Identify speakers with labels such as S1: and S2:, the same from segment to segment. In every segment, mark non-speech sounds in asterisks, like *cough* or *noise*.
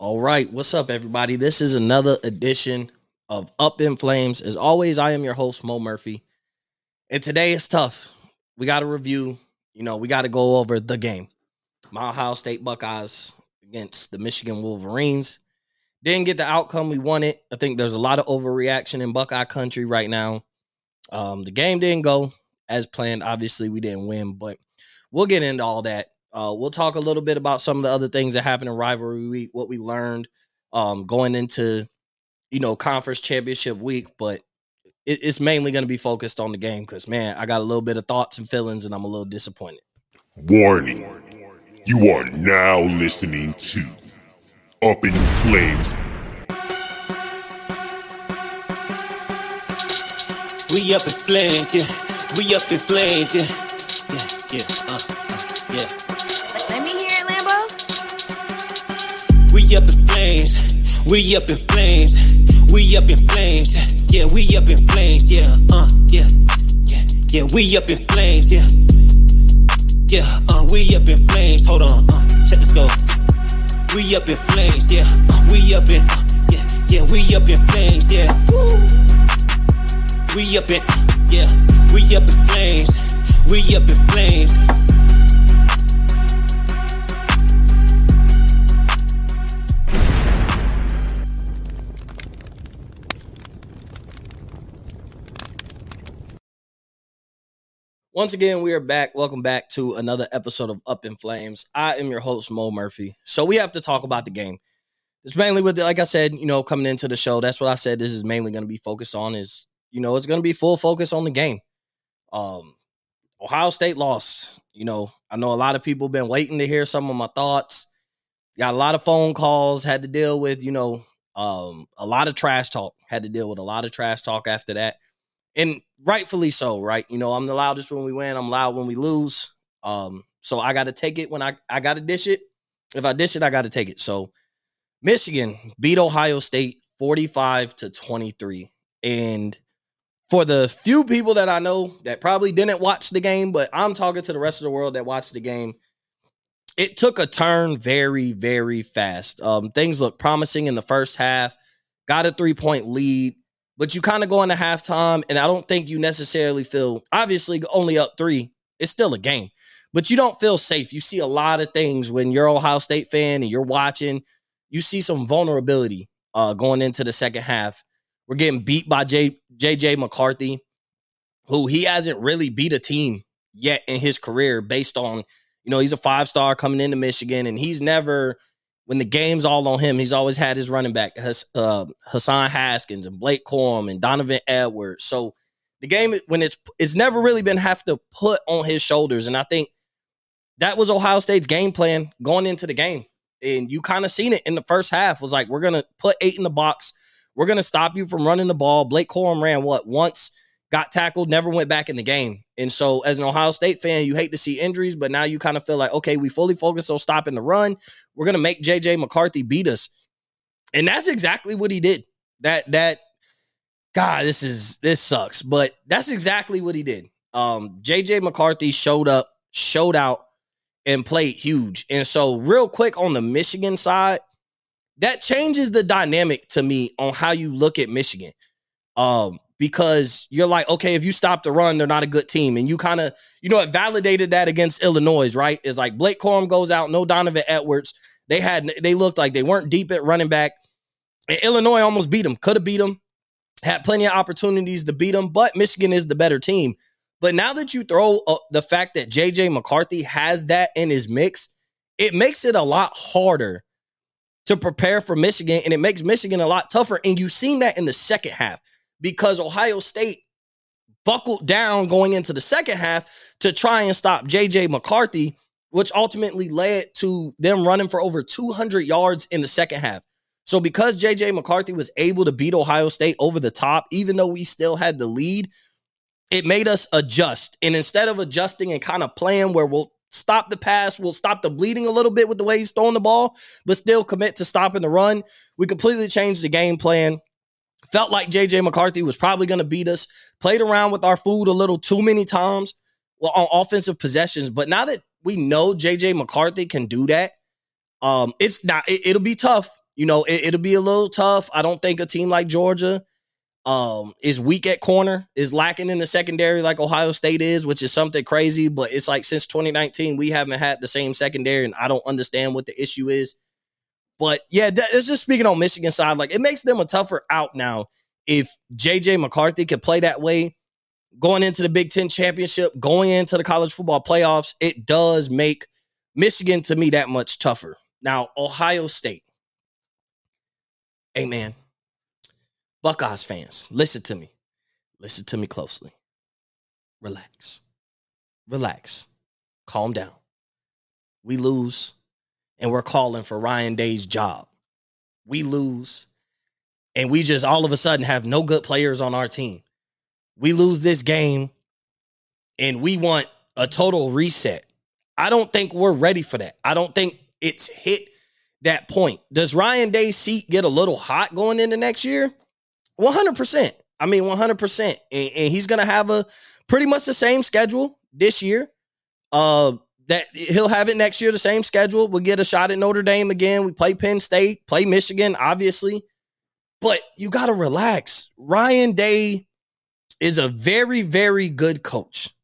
S1: All right, what's up, everybody? This is another edition of Up in Flames. As always, I am your host, Mo Murphy. And today is tough. We got to review, you know, we got to go over the game. My Ohio State Buckeyes against the Michigan Wolverines. Didn't get the outcome we wanted. I think there's a lot of overreaction in Buckeye country right now. Um, the game didn't go as planned. Obviously, we didn't win, but we'll get into all that. Uh, we'll talk a little bit about some of the other things that happened in rivalry week, what we learned um, going into, you know, conference championship week. But it, it's mainly going to be focused on the game because, man, I got a little bit of thoughts and feelings, and I'm a little disappointed.
S2: Warning: You are now listening to Up in Flames.
S3: We up in flames, yeah. We up in flames, yeah. Yeah, yeah, uh, uh, yeah.
S4: Let me hear it, Lambo.
S3: We up in flames. We up in flames. We up in flames. Yeah, we up in flames. Yeah, uh, yeah, yeah, yeah. We up in flames. Yeah, yeah. Uh, we up in flames. Hold on. Uh, check this go. We up in flames. Yeah, uh, we up in. Uh, yeah, yeah. We up in flames. Yeah. Woo. We up in. Yeah, we up in flames. We up in flames.
S1: Once again, we are back. Welcome back to another episode of Up in Flames. I am your host, Mo Murphy. So we have to talk about the game. It's mainly with, the, like I said, you know, coming into the show. That's what I said. This is mainly going to be focused on. Is you know, it's going to be full focus on the game. Um, Ohio State lost. You know, I know a lot of people been waiting to hear some of my thoughts. Got a lot of phone calls. Had to deal with, you know, um, a lot of trash talk. Had to deal with a lot of trash talk after that and rightfully so, right? You know, I'm the loudest when we win. I'm loud when we lose. Um, so I got to take it when I I got to dish it. If I dish it, I got to take it. So Michigan beat Ohio State 45 to 23, and for the few people that I know that probably didn't watch the game, but I'm talking to the rest of the world that watched the game. It took a turn very, very fast. Um, things looked promising in the first half. Got a three point lead but you kind of go into halftime, and I don't think you necessarily feel obviously only up three. It's still a game, but you don't feel safe. You see a lot of things when you're Ohio State fan and you're watching. You see some vulnerability uh, going into the second half. We're getting beat by J, JJ McCarthy, who he hasn't really beat a team yet in his career based on, you know, he's a five star coming into Michigan and he's never when the game's all on him, he's always had his running back, uh, Hassan Haskins and Blake Corum and Donovan Edwards. So the game, when it's it's never really been have to put on his shoulders, and I think that was Ohio State's game plan going into the game. And you kind of seen it in the first half. Was like we're gonna put eight in the box. We're gonna stop you from running the ball. Blake Corum ran what once got tackled, never went back in the game. And so, as an Ohio State fan, you hate to see injuries, but now you kind of feel like, okay, we fully focus on stopping the run. We're going to make JJ McCarthy beat us. And that's exactly what he did. That, that, God, this is, this sucks, but that's exactly what he did. Um, JJ McCarthy showed up, showed out, and played huge. And so, real quick on the Michigan side, that changes the dynamic to me on how you look at Michigan. Um, because you're like, okay, if you stop the run, they're not a good team. And you kind of, you know, it validated that against Illinois, right? It's like Blake Corum goes out, no Donovan Edwards. They had, they looked like they weren't deep at running back. And Illinois almost beat them, could have beat them, had plenty of opportunities to beat them, but Michigan is the better team. But now that you throw uh, the fact that JJ McCarthy has that in his mix, it makes it a lot harder to prepare for Michigan and it makes Michigan a lot tougher. And you've seen that in the second half because Ohio State buckled down going into the second half to try and stop JJ McCarthy, which ultimately led to them running for over 200 yards in the second half. So because JJ McCarthy was able to beat Ohio State over the top, even though we still had the lead, it made us adjust. And instead of adjusting and kind of playing where we'll stop the pass, we'll stop the bleeding a little bit with the way he's throwing the ball, but still commit to stopping the run, we completely changed the game plan Felt like JJ McCarthy was probably going to beat us. Played around with our food a little too many times on offensive possessions. But now that we know JJ McCarthy can do that, um, it's not. It, it'll be tough. You know, it, it'll be a little tough. I don't think a team like Georgia um is weak at corner, is lacking in the secondary like Ohio State is, which is something crazy. But it's like since 2019, we haven't had the same secondary, and I don't understand what the issue is. But yeah, it's just speaking on Michigan side, like it makes them a tougher out now if JJ McCarthy could play that way going into the Big Ten championship, going into the college football playoffs, it does make Michigan to me that much tougher. Now, Ohio State. Hey, man. Buckeyes fans, listen to me. Listen to me closely. Relax. Relax. Calm down. We lose, and we're calling for Ryan Day's job. We lose, and we just all of a sudden have no good players on our team. We lose this game, and we want a total reset. I don't think we're ready for that. I don't think it's hit that point. Does Ryan Day's seat get a little hot going into next year? 100%. I mean, 100%. And, and he's going to have a pretty much the same schedule this year. Uh, that he'll have it next year, the same schedule. We'll get a shot at Notre Dame again. We play Penn State, play Michigan, obviously. But you got to relax. Ryan Day is a very, very good coach.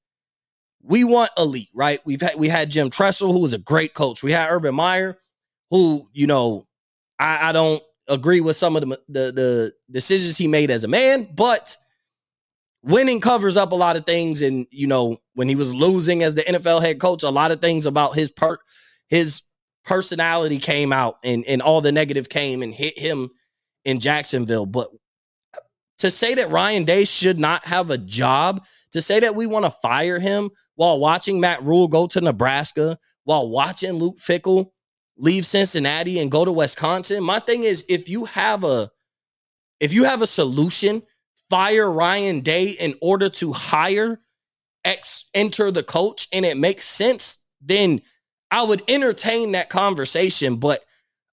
S1: We want elite, right? We've had we had Jim Tressel, who was a great coach. We had Urban Meyer, who, you know, I, I don't agree with some of the, the the decisions he made as a man, but winning covers up a lot of things. And you know, when he was losing as the NFL head coach, a lot of things about his per his personality came out, and and all the negative came and hit him in Jacksonville. But to say that Ryan Day should not have a job, to say that we want to fire him while watching Matt Rhule go to Nebraska, while watching Luke Fickell leave Cincinnati and go to Wisconsin. My thing is if you have a if you have a solution, fire Ryan Day in order to hire X enter the coach and it makes sense, then I would entertain that conversation. But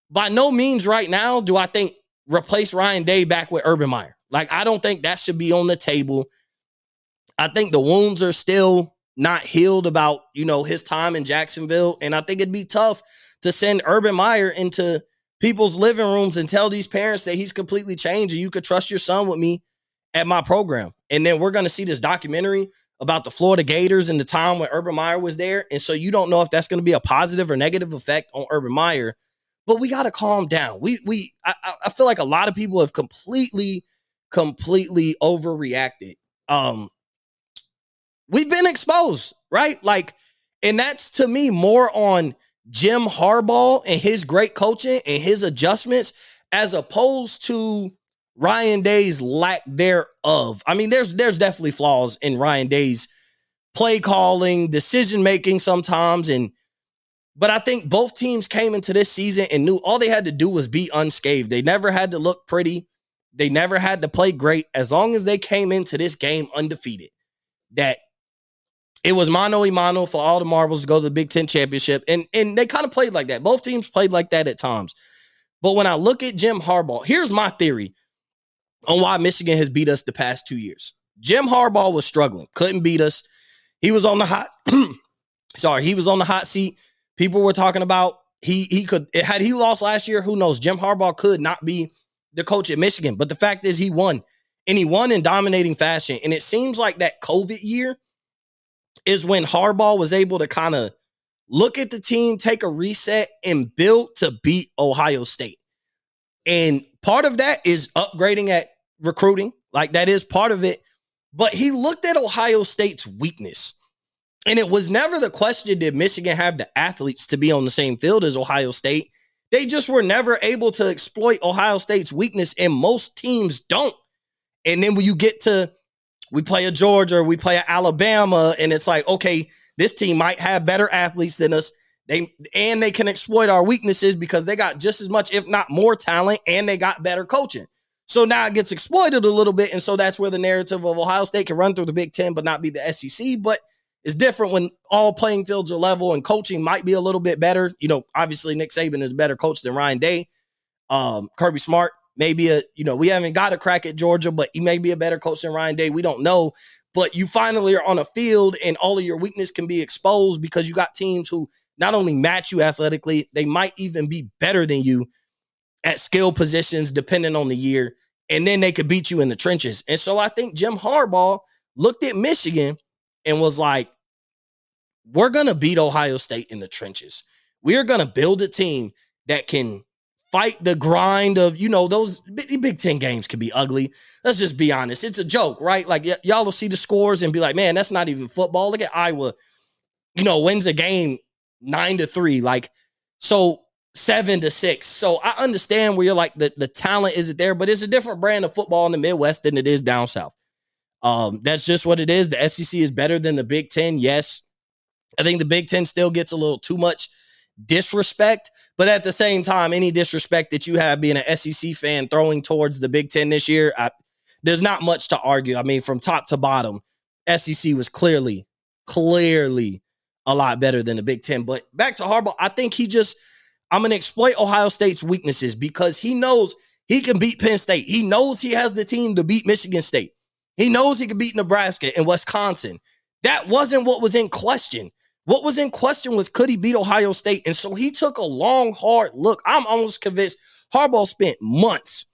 S1: by no means right now do I think replace Ryan Day back with Urban Meyer. Like I don't think that should be on the table. I think the wounds are still not healed about, you know, his time in Jacksonville and I think it'd be tough to send Urban Meyer into people's living rooms and tell these parents that he's completely changed and you could trust your son with me at my program. And then we're going to see this documentary about the Florida Gators and the time when Urban Meyer was there. And so you don't know if that's going to be a positive or negative effect on Urban Meyer. But we got to calm down. We we I, I feel like a lot of people have completely completely overreacted. Um we've been exposed, right? Like and that's to me more on Jim Harbaugh and his great coaching and his adjustments as opposed to Ryan Day's lack thereof. I mean, there's there's definitely flaws in Ryan Day's play calling, decision making sometimes and but I think both teams came into this season and knew all they had to do was be unscathed. They never had to look pretty. They never had to play great as long as they came into this game undefeated. That it was mano a mano for all the marbles to go to the Big Ten championship. And, and they kind of played like that. Both teams played like that at times. But when I look at Jim Harbaugh, here's my theory on why Michigan has beat us the past two years. Jim Harbaugh was struggling, couldn't beat us. He was on the hot, *clears throat* sorry, he was on the hot seat. People were talking about he he could had he lost last year, who knows? Jim Harbaugh could not be the coach at Michigan. But the fact is he won. And he won in dominating fashion. And it seems like that COVID year is when Harbaugh was able to kind of look at the team, take a reset, and build to beat Ohio State. And part of that is upgrading at recruiting. Like that is part of it. But he looked at Ohio State's weakness. And it was never the question did Michigan have the athletes to be on the same field as Ohio State? They just were never able to exploit Ohio State's weakness, and most teams don't. And then when you get to we play a Georgia, or we play a Alabama, and it's like, okay, this team might have better athletes than us. They and they can exploit our weaknesses because they got just as much, if not more, talent, and they got better coaching. So now it gets exploited a little bit, and so that's where the narrative of Ohio State can run through the Big Ten, but not be the SEC. But it's different when all playing fields are level and coaching might be a little bit better. You know, obviously Nick Saban is a better coach than Ryan Day. Um, Kirby Smart maybe a you know we haven't got a crack at Georgia, but he may be a better coach than Ryan Day. We don't know, but you finally are on a field and all of your weakness can be exposed because you got teams who not only match you athletically, they might even be better than you at skill positions, depending on the year, and then they could beat you in the trenches. And so I think Jim Harbaugh looked at Michigan and was like, we're going to beat Ohio State in the trenches. We're going to build a team that can fight the grind of, you know, those Big, Big Ten games can be ugly. Let's just be honest. It's a joke, right? Like, y- y'all will see the scores and be like, man, that's not even football. Look at Iowa, you know, wins a game nine to three. Like, so seven to six. So I understand where you're like, the, the talent isn't there, but it's a different brand of football in the Midwest than it is down south. Um, that's just what it is. The SEC is better than the Big Ten. Yes. I think the Big Ten still gets a little too much disrespect, but at the same time, any disrespect that you have being an SEC fan throwing towards the Big Ten this year, I, there's not much to argue. I mean, from top to bottom, SEC was clearly, clearly a lot better than the Big Ten. But back to Harbaugh, I think he just, I'm going to exploit Ohio State's weaknesses because he knows he can beat Penn State. He knows he has the team to beat Michigan State. He knows he can beat Nebraska and Wisconsin. That wasn't what was in question. What was in question was could he beat Ohio State? And so he took a long, hard look. I'm almost convinced Harbaugh spent months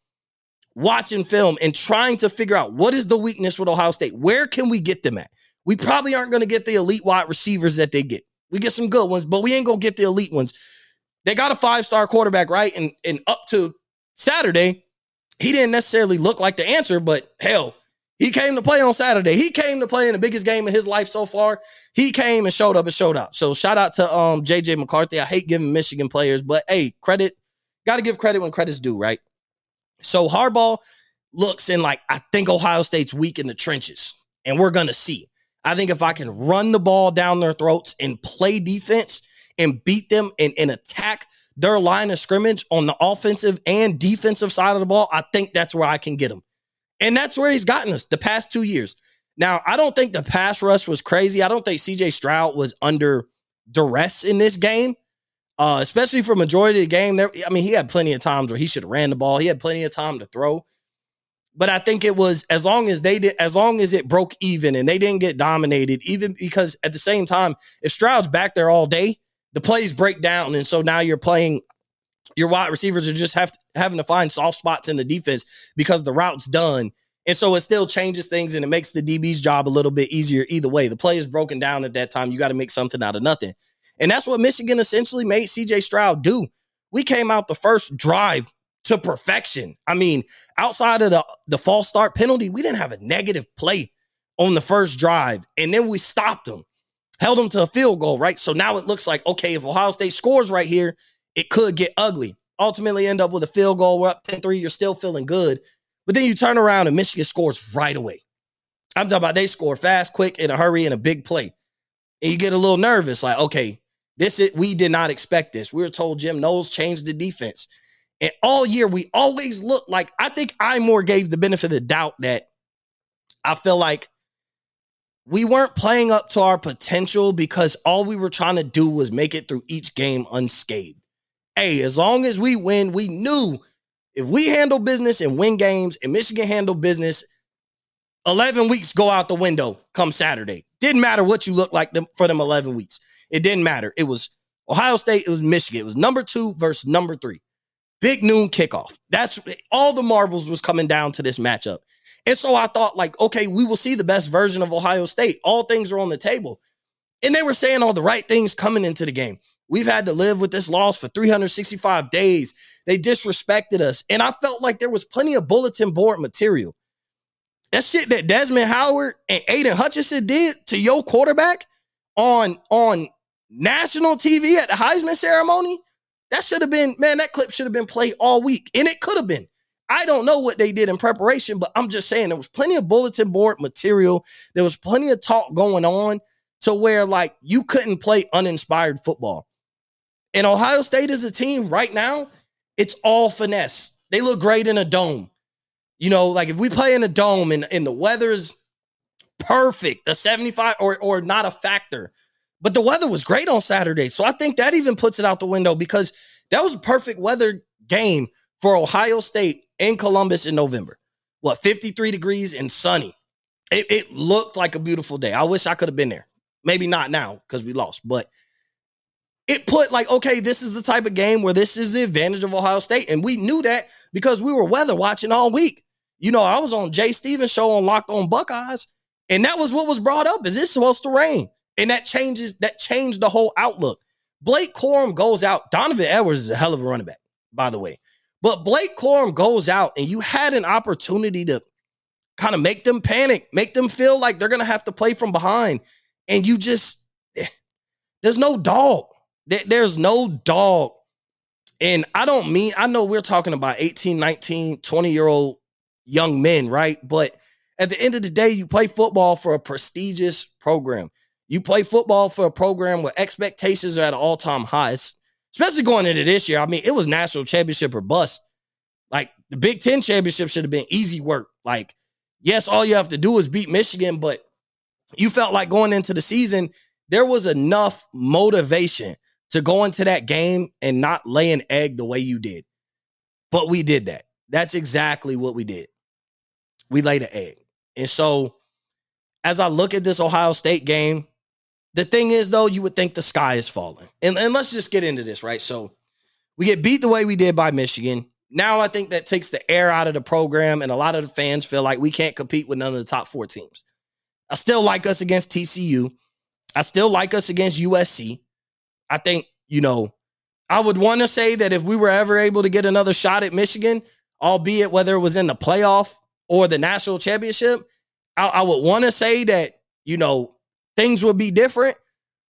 S1: watching film and trying to figure out what is the weakness with Ohio State? Where can we get them at? We probably aren't going to get the elite wide receivers that they get. We get some good ones, but we ain't going to get the elite ones. They got a five star quarterback, right? And, and up to Saturday, he didn't necessarily look like the answer, but hell, he came to play on Saturday. He came to play in the biggest game of his life so far. He came and showed up and showed up. So shout out to um JJ McCarthy. I hate giving Michigan players, but hey, credit, got to give credit when credit's due, right? So Harbaugh looks in like I think Ohio State's weak in the trenches, and we're gonna see. I think if I can run the ball down their throats and play defense and beat them and, and attack their line of scrimmage on the offensive and defensive side of the ball, I think that's where I can get them. And that's where he's gotten us the past two years. Now, I don't think the pass rush was crazy. I don't think CJ Stroud was under duress in this game, uh, especially for majority of the game. There, I mean, he had plenty of times where he should have ran the ball. He had plenty of time to throw. But I think it was as long as they did, as long as it broke even and they didn't get dominated, even because at the same time, if Stroud's back there all day, the plays break down. And so now you're playing your wide receivers are just have to, having to find soft spots in the defense because the route's done. And so it still changes things and it makes the DB's job a little bit easier either way. The play is broken down at that time. You got to make something out of nothing. And that's what Michigan essentially made CJ Stroud do. We came out the first drive to perfection. I mean, outside of the, the false start penalty, we didn't have a negative play on the first drive. And then we stopped them, held them to a field goal, right? So now it looks like, okay, if Ohio State scores right here, it could get ugly. Ultimately, end up with a field goal. We're up 10 3. You're still feeling good. But then you turn around and Michigan scores right away. I'm talking about they score fast, quick, in a hurry, in a big play. And you get a little nervous, like, okay, this is we did not expect this. We were told Jim Knowles changed the defense. And all year we always look like I think I more gave the benefit of the doubt that I feel like we weren't playing up to our potential because all we were trying to do was make it through each game unscathed. Hey, as long as we win, we knew if we handle business and win games and Michigan handle business, 11 weeks go out the window come Saturday. Didn't matter what you look like them for them 11 weeks. It didn't matter. It was Ohio State, it was Michigan. It was number two versus number three. Big noon kickoff. That's all the marbles was coming down to this matchup. And so I thought, like, okay, we will see the best version of Ohio State. All things are on the table. And they were saying all the right things coming into the game. We've had to live with this loss for 365 days. They disrespected us. And I felt like there was plenty of bulletin board material. That shit that Desmond Howard and Aidan Hutchinson did to your quarterback on, on national TV at the Heisman ceremony, that should have been, man, that clip should have been played all week. And it could have been. I don't know what they did in preparation, but I'm just saying there was plenty of bulletin board material. There was plenty of talk going on to where like you couldn't play uninspired football. And Ohio State is a team right now, it's all finesse. They look great in a dome. You know, like if we play in a dome and, and the weather's perfect, the 75 or or not a factor. But the weather was great on Saturday. So I think that even puts it out the window because that was a perfect weather game for Ohio State in Columbus in November. What, 53 degrees and sunny. It, it looked like a beautiful day. I wish I could have been there. Maybe not now because we lost, but it put like, okay, this is the type of game where this is the advantage of Ohio State. And we knew that because we were weather watching all week. You know, I was on Jay Stevens show on Locked On Buckeyes, and that was what was brought up. Is it supposed to rain? And that changes, that changed the whole outlook. Blake Corum goes out. Donovan Edwards is a hell of a running back, by the way. But Blake Corum goes out, and you had an opportunity to kind of make them panic, make them feel like they're gonna have to play from behind. And you just eh, there's no dog. There's no dog. And I don't mean, I know we're talking about 18, 19, 20 year old young men, right? But at the end of the day, you play football for a prestigious program. You play football for a program where expectations are at all time highs, especially going into this year. I mean, it was national championship or bust. Like the Big Ten championship should have been easy work. Like, yes, all you have to do is beat Michigan, but you felt like going into the season, there was enough motivation to go into that game and not lay an egg the way you did. But we did that. That's exactly what we did. We laid an egg. And so as I look at this Ohio State game, the thing is, though, you would think the sky is falling. And, and let's just get into this, right? So we get beat the way we did by Michigan. Now I think that takes the air out of the program, and a lot of the fans feel like we can't compete with none of the top four teams. I still like us against TCU. I still like us against USC. I think, you know, I would want to say that if we were ever able to get another shot at Michigan, albeit whether it was in the playoff or the national championship, I, I would want to say that, you know, things would be different.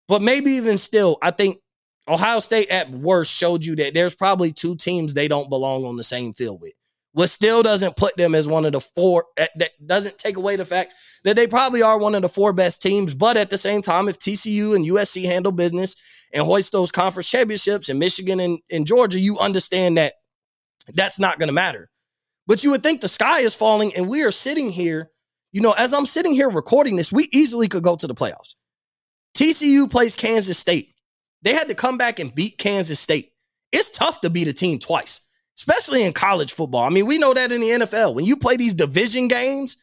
S1: But maybe even still, I think Ohio State at worst showed you that there's probably two teams they don't belong on the same field with. What still doesn't put them as one of the four, that that doesn't take away the fact that they probably are one of the four best teams. But at the same time, if TCU and USC handle business and hoist those conference championships in Michigan and, and Georgia, you understand that that's not going to matter. But you would think the sky is falling, and we are sitting here. You know, as I'm sitting here recording this, we easily could go to the playoffs. TCU plays Kansas State. They had to come back and beat Kansas State. It's tough to beat a team twice, especially in college football. I mean, we know that in the NFL. When you play these division games,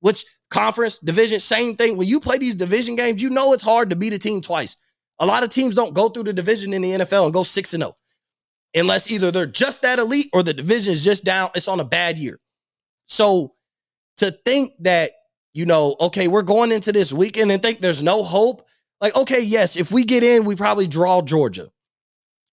S1: which conference, division, same thing. When you play these division games, you know it's hard to beat a team twice. A lot of teams don't go through the division in the NFL and go 6 and 0 unless either they're just that elite or the division is just down. It's on a bad year. So to think that, you know, okay, we're going into this weekend and think there's no hope. Like, okay, yes, if we get in, we probably draw Georgia.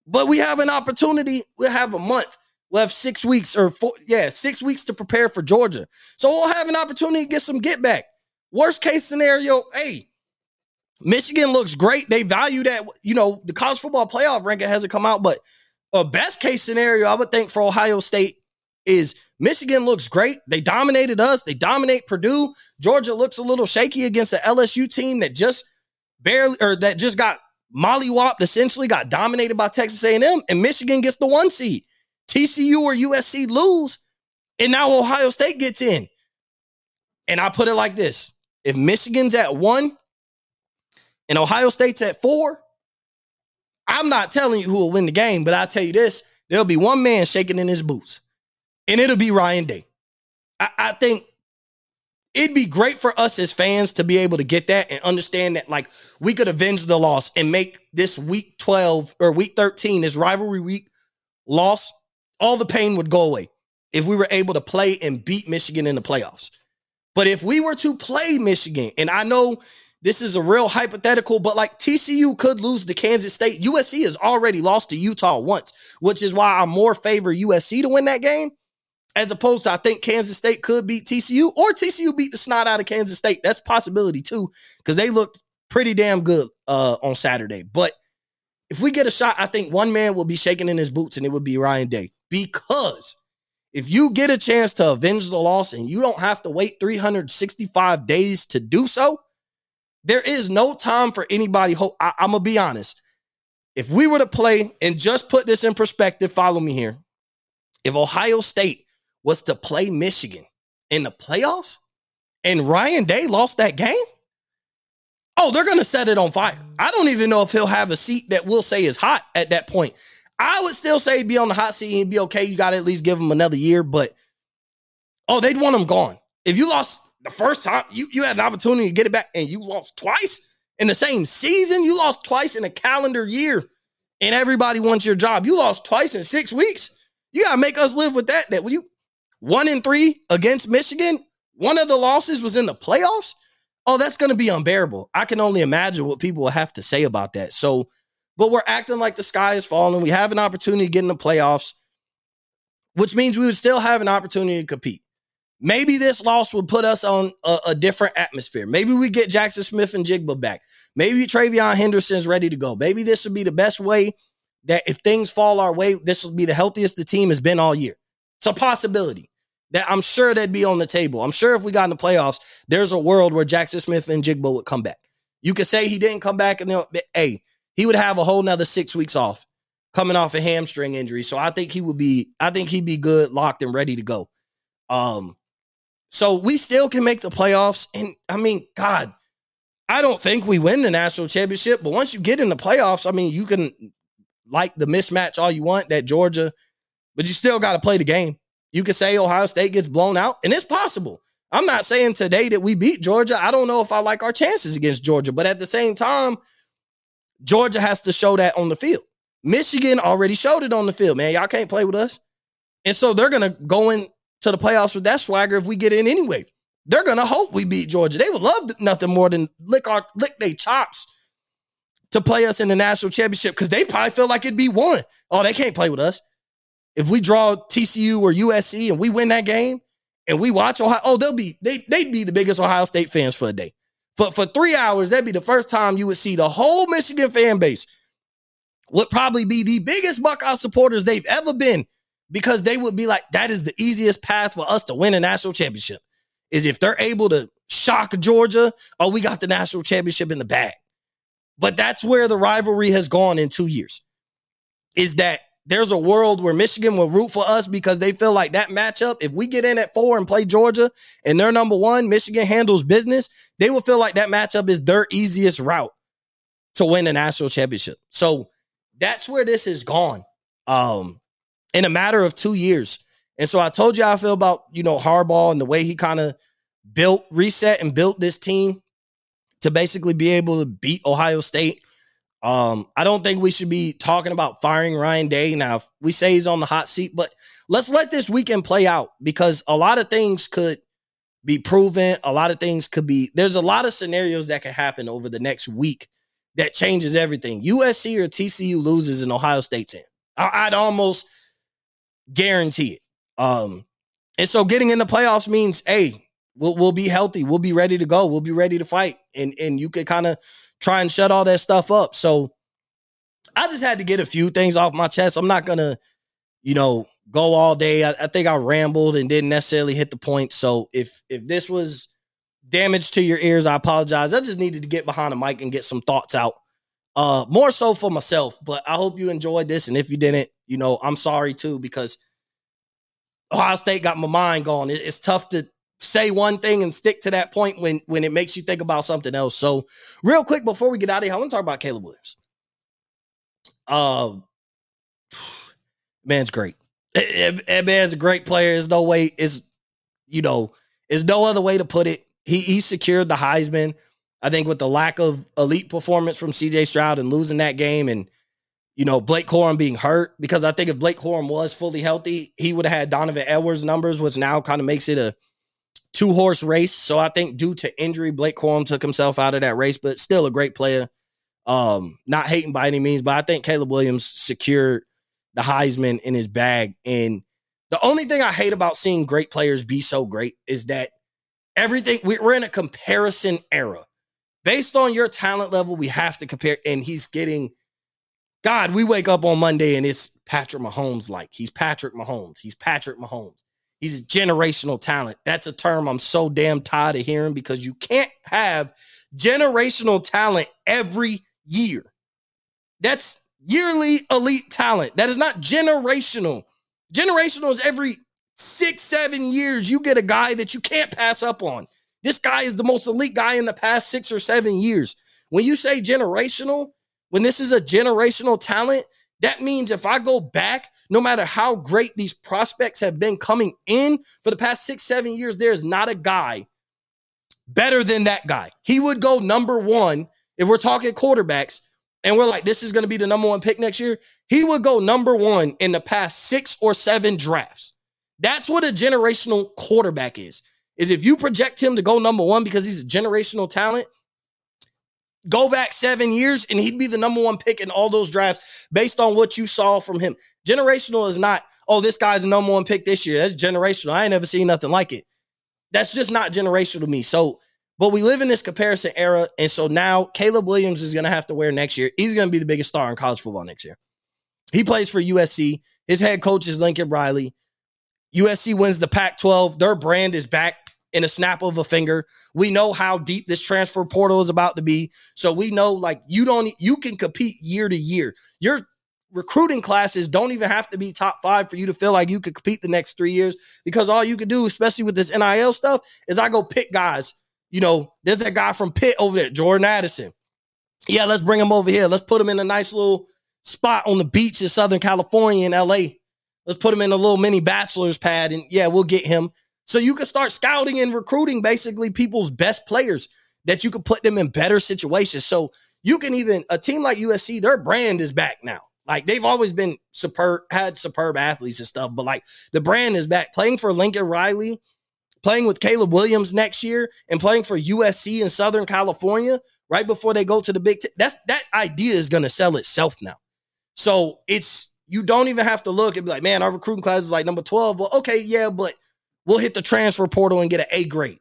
S1: But we have an opportunity. We'll have a month. We'll have six weeks or four, yeah, six weeks to prepare for Georgia. So we'll have an opportunity to get some get back. Worst case scenario, hey, Michigan looks great. They value that, you know, the college football playoff ranking hasn't come out, but a best case scenario, I would think for Ohio State is Michigan looks great. They dominated us. They dominate Purdue. Georgia looks a little shaky against the LSU team that just barely or that just got mollywopped, essentially got dominated by Texas A&M, and Michigan gets the one seed. TCU or USC lose, and now Ohio State gets in. And I put it like this: if Michigan's at one and Ohio State's at four, I'm not telling you who will win the game, but I'll tell you this: there'll be one man shaking in his boots, and it'll be Ryan Day. I, I think it'd be great for us as fans to be able to get that and understand that, like, we could avenge the loss and make this week 12 or week 13, this rivalry week loss, all the pain would go away if we were able to play and beat Michigan in the playoffs. But if we were to play Michigan, and I know this is a real hypothetical, but like TCU could lose to Kansas State. USC has already lost to Utah once, which is why I more favor USC to win that game, as opposed to I think Kansas State could beat TCU or TCU beat the snot out of Kansas State. That's possibility too, because they looked pretty damn good uh, on Saturday. But if we get a shot, I think one man will be shaking in his boots, and it would be Ryan Day. Because if you get a chance to avenge the loss and you don't have to wait 365 days to do so, there is no time for anybody. Ho- I, I'm gonna be honest. If we were to play and just put this in perspective, follow me here. If Ohio State was to play Michigan in the playoffs and Ryan Day lost that game, oh, they're gonna set it on fire. Mm-hmm. I don't even know if he'll have a seat that we'll say is hot at that point. I would still say be on the hot seat and be okay. You got to at least give him another year, but oh, they'd want him gone. If you lost the first time, you, you had an opportunity to get it back and you lost twice in the same season. You lost twice in a calendar year. and everybody wants your job. You lost twice in six weeks. You gotta make us live with that. That you one in three against Michigan, one of the losses was in the playoffs. Oh, that's gonna be unbearable. I can only imagine what people will have to say about that. So, but we're acting like the sky is falling. We have an opportunity to get in the playoffs, which means we would still have an opportunity to compete. Maybe this loss would put us on a, a different atmosphere. Maybe we get Jackson Smith-Njigba back. Maybe TreVeyon Henderson's ready to go. Maybe this would be the best way that if things fall our way, this will be the healthiest the team has been all year. It's a possibility that I'm sure that'd be on the table. I'm sure if we got in the playoffs, there's a world where Jackson Smith-Njigba would come back. You could say he didn't come back, and hey, he would have a whole nother six weeks off coming off a hamstring injury. So I think he would be, I think he'd be good, locked, and ready to go. Um, so we still can make the playoffs. And I mean, God, I don't think we win the national championship, but once you get in the playoffs, I mean, you can like the mismatch all you want that Georgia, but you still got to play the game. You could say Ohio State gets blown out, and it's possible. I'm not saying today that we beat Georgia. I don't know if I like our chances against Georgia, but at the same time, Georgia has to show that on the field. Michigan already showed it on the field, man. Y'all can't play with us. And so they're going to go into the playoffs with that swagger if we get in anyway. They're going to hope we beat Georgia. They would love nothing more than lick our lick their chops to play us in the national championship because they probably feel like it'd be one. Oh, they can't play with us. If we draw TCU or USC and we win that game and we watch Ohio, oh, they'll be they they'd be the biggest Ohio State fans for a day. For for three hours, that'd be the first time you would see the whole Michigan fan base would probably be the biggest Buckeye supporters they've ever been because they would be like, that is the easiest path for us to win a national championship. Is if they're able to shock Georgia, oh, we got the national championship in the bag. But that's where the rivalry has gone in two years. Is that there's a world where Michigan will root for us because they feel like that matchup, if we get in at four and play Georgia and they're number one, Michigan handles business, they will feel like that matchup is their easiest route to win a national championship. So that's where this is gone um, in a matter of two years. And so I told you how I feel about, you know, Harbaugh and the way he kind of built, reset, and built this team to basically be able to beat Ohio State. Um, I don't think we should be talking about firing Ryan Day. Now, we say he's on the hot seat, but let's let this weekend play out because a lot of things could be proven. A lot of things could be, there's a lot of scenarios that could happen over the next week that changes everything. USC or TCU loses and Ohio State's in. I, would almost guarantee it. Um, and so getting in the playoffs means, hey, we'll we'll be healthy, we'll be ready to go, we'll be ready to fight, and and you could kind of try and shut all that stuff up. So I just had to get a few things off my chest. I'm not gonna, you know, go all day. I, I think I rambled and didn't necessarily hit the point. So if if this was damage to your ears, I apologize. I just needed to get behind the mic and get some thoughts out. Uh, more so for myself, but I hope you enjoyed this. And if you didn't, you know, I'm sorry too, because Ohio State got my mind going. It, it's tough to say one thing and stick to that point when when it makes you think about something else. So, real quick before we get out of here, I want to talk about Caleb Williams. Uh, man's great. That man's a great player. There's no way. Is you know, is no other way to put it. He he secured the Heisman. I think with the lack of elite performance from CJ Stroud and losing that game and you know, Blake Corum being hurt, because I think if Blake Corum was fully healthy, he would have had Donovan Edwards numbers, which now kind of makes it a two horse race. So I think due to injury, Blake Corum took himself out of that race, but still a great player. Um, not hating by any means, but I think Caleb Williams secured the Heisman in his bag. And the only thing I hate about seeing great players be so great is that everything we're in a comparison era. Based on your talent level, we have to compare, and he's getting God, we wake up on Monday and it's Patrick Mahomes like. He's Patrick Mahomes. He's Patrick Mahomes. He's a generational talent. That's a term I'm so damn tired of hearing because you can't have generational talent every year. That's yearly elite talent. That is not generational. Generational is every six, seven years, you get a guy that you can't pass up on. This guy is the most elite guy in the past six or seven years. When you say generational, when this is a generational talent, that means if I go back, no matter how great these prospects have been coming in for the past six, seven years, there's not a guy better than that guy. He would go number one if we're talking quarterbacks and we're like, this is going to be the number one pick next year, he would go number one in the past six or seven drafts. That's what a generational quarterback is. Is if you project him to go number one because he's a generational talent, go back seven years and he'd be the number one pick in all those drafts based on what you saw from him. Generational is not, oh, this guy's the number one pick this year. That's generational. I ain't never seen nothing like it. That's just not generational to me. So, but we live in this comparison era. And so now Caleb Williams is going to have to wear next year. He's going to be the biggest star in college football next year. He plays for USC. His head coach is Lincoln Riley. USC wins the Pac 12. Their brand is back in a snap of a finger. We know how deep this transfer portal is about to be. So we know like you don't you can compete year to year. Your recruiting classes don't even have to be top 5 for you to feel like you could compete the next 3 years because all you could do especially with this NIL stuff is I go pick guys. You know, there's that guy from Pitt over there, Jordan Addison. Yeah, let's bring him over here. Let's put him in a nice little spot on the beach in Southern California in LA. Let's put him in a little mini bachelor's pad and yeah, we'll get him so you can start scouting and recruiting basically people's best players that you can put them in better situations. So you can even a team like USC, their brand is back now. Like they've always been superb, had superb athletes and stuff, but like the brand is back. Playing for Lincoln Riley, playing with Caleb Williams next year, and playing for USC in Southern California right before they go to the Big Ten. That's that idea is going to sell itself now. So it's you don't even have to look and be like, man, our recruiting class is like number twelve. Well, okay, yeah, but We'll hit the transfer portal and get an A grade.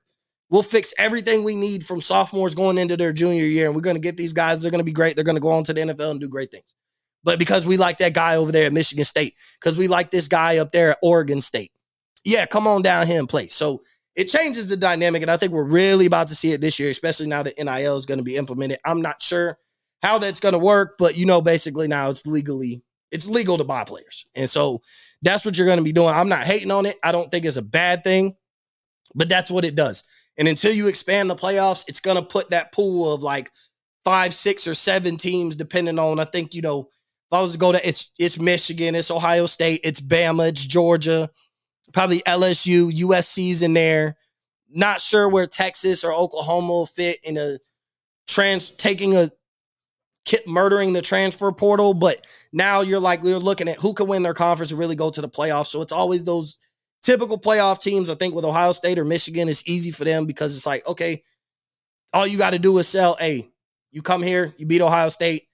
S1: We'll fix everything we need from sophomores going into their junior year. And we're going to get these guys. They're going to be great. They're going to go on to the NFL and do great things. But because we like that guy over there at Michigan State, because we like this guy up there at Oregon State, yeah, come on down here and play. So it changes the dynamic. And I think we're really about to see it this year, especially now that NIL is going to be implemented. I'm not sure how that's going to work, but you know, basically now it's legally, it's legal to buy players. And so that's what you're going to be doing. I'm not hating on it. I don't think it's a bad thing, but that's what it does. And until you expand the playoffs, it's going to put that pool of like five, six, or seven teams, depending on. I think you know if I was to go to it's it's Michigan, it's Ohio State, it's Bama, it's Georgia, probably LSU, USC's in there. Not sure where Texas or Oklahoma will fit in a trans taking a murdering the transfer portal, but now you're like you're looking at who can win their conference and really go to the playoffs. So it's always those typical playoff teams. I think with Ohio State or Michigan, it's easy for them because it's like, okay, all you got to do is sell, hey, you come here, you beat Ohio State,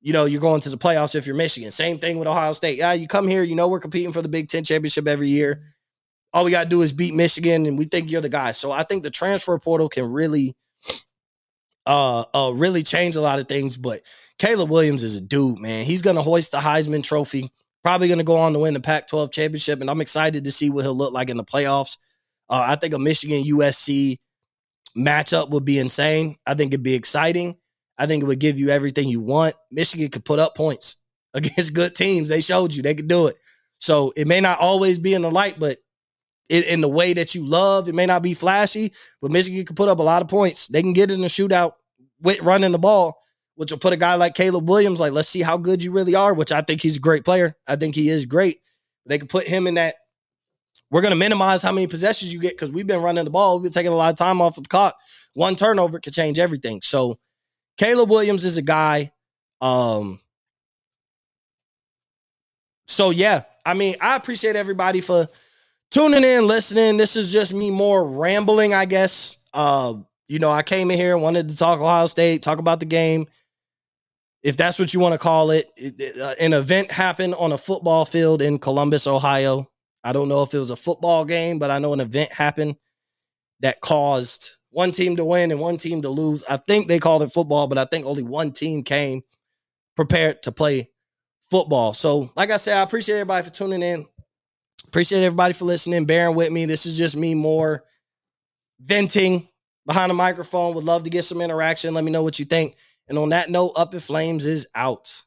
S1: you know, you're going to the playoffs if you're Michigan. Same thing with Ohio State. Yeah, you come here, you know, we're competing for the Big Ten championship every year. All we got to do is beat Michigan, and we think you're the guy. So I think the transfer portal can really uh uh really change a lot of things. But Caleb Williams is a dude, man. He's gonna hoist the Heisman Trophy. Probably gonna go on to win the Pac-12 championship, and I'm excited to see what he'll look like in the playoffs. Uh, I think a Michigan USC matchup would be insane. I think it'd be exciting. I think it would give you everything you want. Michigan could put up points *laughs* against good teams. They showed you they could do it. So it may not always be in the light, but in, in the way that you love. It may not be flashy, but Michigan can put up a lot of points. They can get in a shootout with running the ball, which will put a guy like Caleb Williams, like, let's see how good you really are, which I think he's a great player. I think he is great. They can put him in that. We're going to minimize how many possessions you get because we've been running the ball. We've been taking a lot of time off of the clock. One turnover could change everything. So Caleb Williams is a guy. Um, so yeah, I mean, I appreciate everybody for tuning in, listening. This is just me more rambling, I guess. Uh, you know, I came in here and wanted to talk Ohio State, talk about the game. If that's what you want to call it, it, it uh, an event happened on a football field in Columbus, Ohio. I don't know if it was a football game, but I know an event happened that caused one team to win and one team to lose. I think they called it football, but I think only one team came prepared to play football. So, like I said, I appreciate everybody for tuning in. Appreciate everybody for listening, bearing with me. This is just me more venting behind the microphone. Would love to get some interaction. Let me know what you think. And on that note, Up in Flames is out.